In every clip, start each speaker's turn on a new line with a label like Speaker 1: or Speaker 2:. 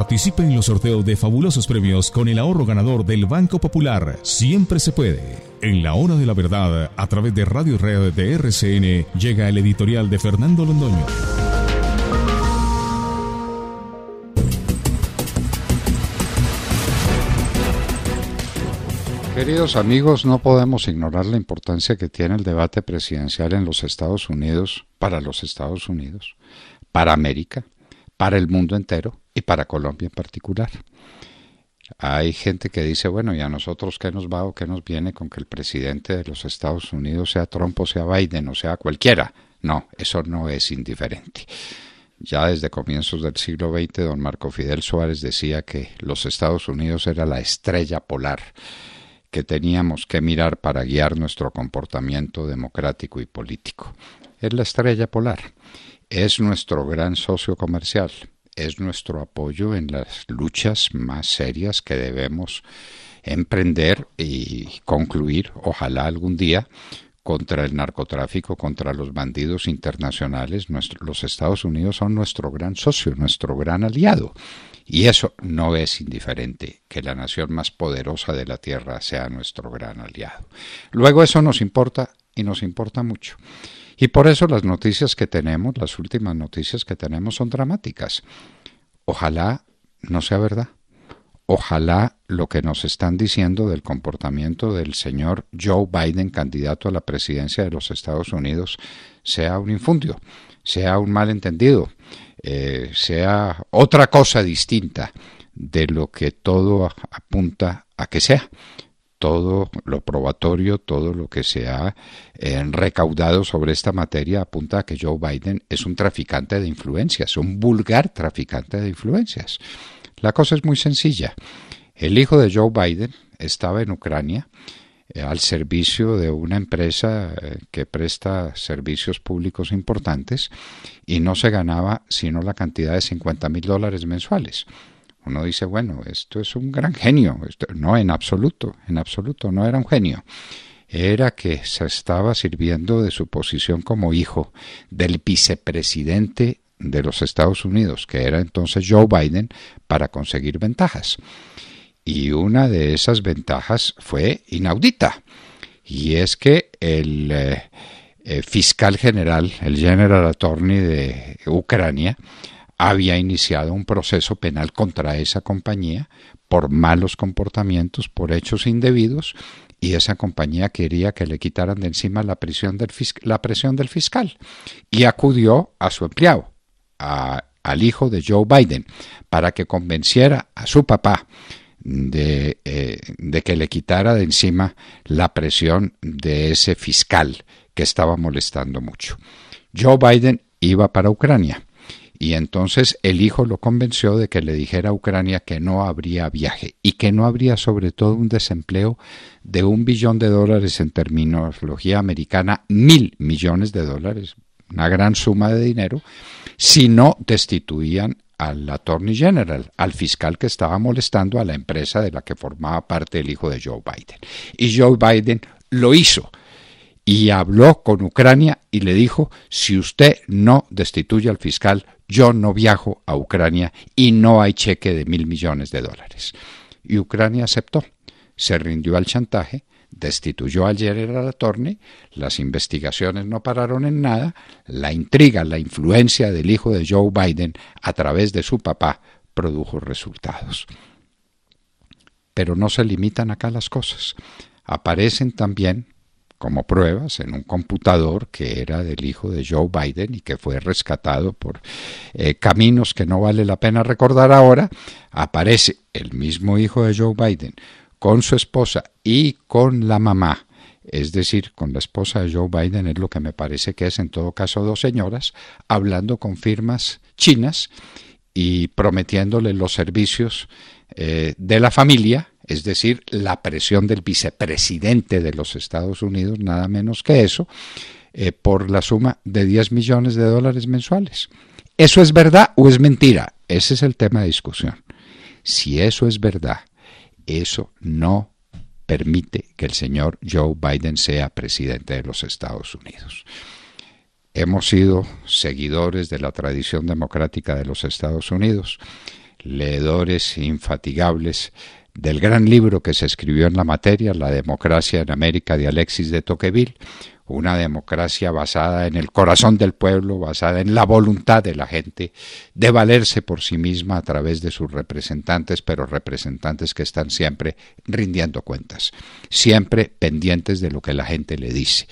Speaker 1: Participe en los sorteos de fabulosos premios con el ahorro ganador del Banco Popular. Siempre se puede. En la hora de la verdad, a través de Radio Red de RCN, llega el editorial de Fernando Londoño.
Speaker 2: Queridos amigos, no podemos ignorar la importancia que tiene el debate presidencial en los Estados Unidos, para los Estados Unidos, para América, para el mundo entero y para Colombia en particular. Hay gente que dice, bueno, ¿y a nosotros qué nos va o qué nos viene con que el presidente de los Estados Unidos sea Trump o sea Biden o sea cualquiera? No, eso no es indiferente. Ya desde comienzos del siglo XX, don Marco Fidel Suárez decía que los Estados Unidos era la estrella polar que teníamos que mirar para guiar nuestro comportamiento democrático y político. Es la estrella polar, es nuestro gran socio comercial, es nuestro apoyo en las luchas más serias que debemos emprender y concluir, ojalá algún día, contra el narcotráfico, contra los bandidos internacionales. los Estados Unidos son nuestro gran socio, nuestro gran aliado. Y eso no es indiferente, que la nación más poderosa de la Tierra sea nuestro gran aliado. Luego eso nos importa y nos importa mucho. Y por eso las noticias que tenemos, las últimas noticias que tenemos son dramáticas. Ojalá no sea verdad. Ojalá lo que nos están diciendo del comportamiento del señor Joe Biden, candidato a la presidencia de los Estados Unidos, sea un infundio, sea un malentendido, eh, sea otra cosa distinta de lo que todo apunta a que sea. Todo lo probatorio, todo lo que se ha eh, recaudado sobre esta materia apunta a que Joe Biden es un traficante de influencias, un vulgar traficante de influencias. La cosa es muy sencilla. El hijo de Joe Biden estaba en Ucrania eh, al servicio de una empresa eh, que presta servicios públicos importantes y no se ganaba sino la cantidad de 50 mil dólares mensuales. Uno dice, bueno, esto es un gran genio. no, en absoluto, en absoluto, no era un genio. Era que se estaba sirviendo de su posición como hijo del vicepresidente de los Estados Unidos, que era entonces Joe Biden, para conseguir ventajas y una de esas ventajas fue inaudita, y es que el eh, eh, fiscal general, el General Attorney de Ucrania, había iniciado un proceso penal contra esa compañía por malos comportamientos, por hechos indebidos, y esa compañía quería que le quitaran de encima la presión del, fiscal y acudió a su empleado, al hijo de Joe Biden, para que convenciera a su papá de, eh, de que le quitara de encima la presión de ese fiscal que estaba molestando mucho. Joe Biden iba para Ucrania y entonces el hijo lo convenció de que le dijera a Ucrania que no habría viaje y que no habría sobre todo un desempleo de un billón de dólares en terminología americana, mil millones de dólares, una gran suma de dinero, si no destituían al Attorney General, al fiscal que estaba molestando a la empresa de la que formaba parte el hijo de Joe Biden. Y Joe Biden lo hizo y habló con Ucrania y le dijo, si usted no destituye al fiscal, yo no viajo a Ucrania y no hay cheque de mil millones de dólares. Y Ucrania aceptó, se rindió al chantaje destituyó al General Attorney, las investigaciones no pararon en nada, la intriga, la influencia del hijo de Joe Biden a través de su papá produjo resultados. Pero no se limitan acá las cosas. Aparecen también como pruebas en un computador que era del hijo de Joe Biden y que fue rescatado por eh, caminos que no vale la pena recordar ahora, aparece el mismo hijo de Joe Biden con su esposa y con la mamá, es decir, con la esposa de Joe Biden, es lo que me parece que es en todo caso dos señoras, hablando con firmas chinas y prometiéndole los servicios eh, de la familia, es decir, la presión del vicepresidente de los Estados Unidos, nada menos que eso, eh, por la suma de 10 millones de dólares mensuales. ¿Eso es verdad o es mentira? Ese es el tema de discusión. Si eso es verdad eso no permite que el señor Joe Biden sea presidente de los Estados Unidos. Hemos sido seguidores de la tradición democrática de los Estados Unidos. leedores infatigables del gran libro que se escribió en la materia, La democracia en América de Alexis de Tocqueville, una democracia basada en el corazón del pueblo, basada en la voluntad de la gente de valerse por sí misma a través de sus representantes, pero representantes que están siempre rindiendo cuentas, siempre pendientes de lo que la gente le dice,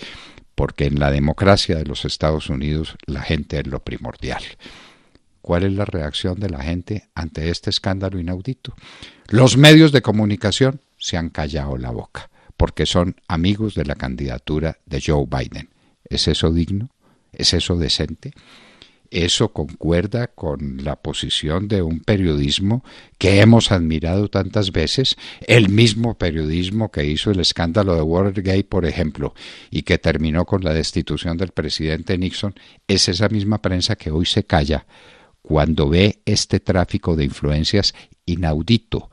Speaker 2: porque en la democracia de los Estados Unidos la gente es lo primordial. ¿Cuál es la reacción de la gente ante este escándalo inaudito? Los medios de comunicación se han callado la boca porque son amigos de la candidatura de Joe Biden. ¿Es eso digno? ¿Es eso decente? Eso concuerda con la posición de un periodismo que hemos admirado tantas veces, el mismo periodismo que hizo el escándalo de Watergate, por ejemplo, y que terminó con la destitución del presidente Nixon, es esa misma prensa que hoy se calla cuando ve este tráfico de influencias inaudito,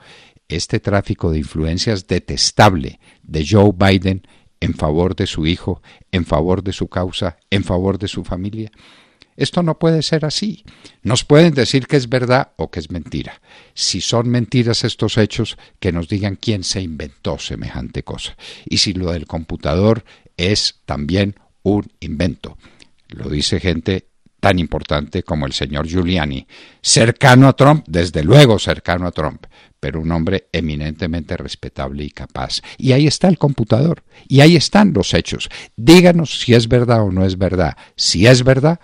Speaker 2: este tráfico de influencias detestable de Joe Biden en favor de su hijo, en favor de su causa, en favor de su familia. Esto no puede ser así. Nos pueden decir que es verdad o que es mentira. Si son mentiras estos hechos, que nos digan quién se inventó semejante cosa. Y si lo del computador es también un invento. Lo dice gente tan importante como el señor Giuliani, cercano a Trump, desde luego cercano a Trump, pero un hombre eminentemente respetable y capaz. Y ahí está el computador, y ahí están los hechos. Díganos si es verdad o no es verdad. Si es verdad,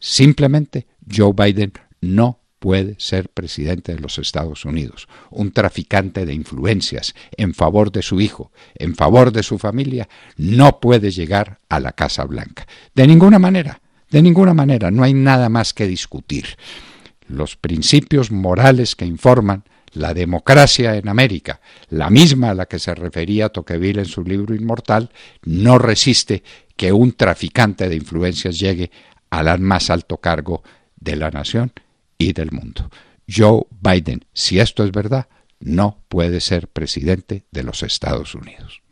Speaker 2: simplemente Joe Biden no puede ser presidente de los Estados Unidos, un traficante de influencias en favor de su hijo, en favor de su familia, no puede llegar a la Casa Blanca. De ninguna manera. De ninguna manera, no hay nada más que discutir. Los principios morales que informan la democracia en América, la misma a la que se refería Tocqueville en su libro Inmortal, no resiste que un traficante de influencias llegue al más alto cargo de la nación y del mundo. Joe Biden, si esto es verdad, no puede ser presidente de los Estados Unidos.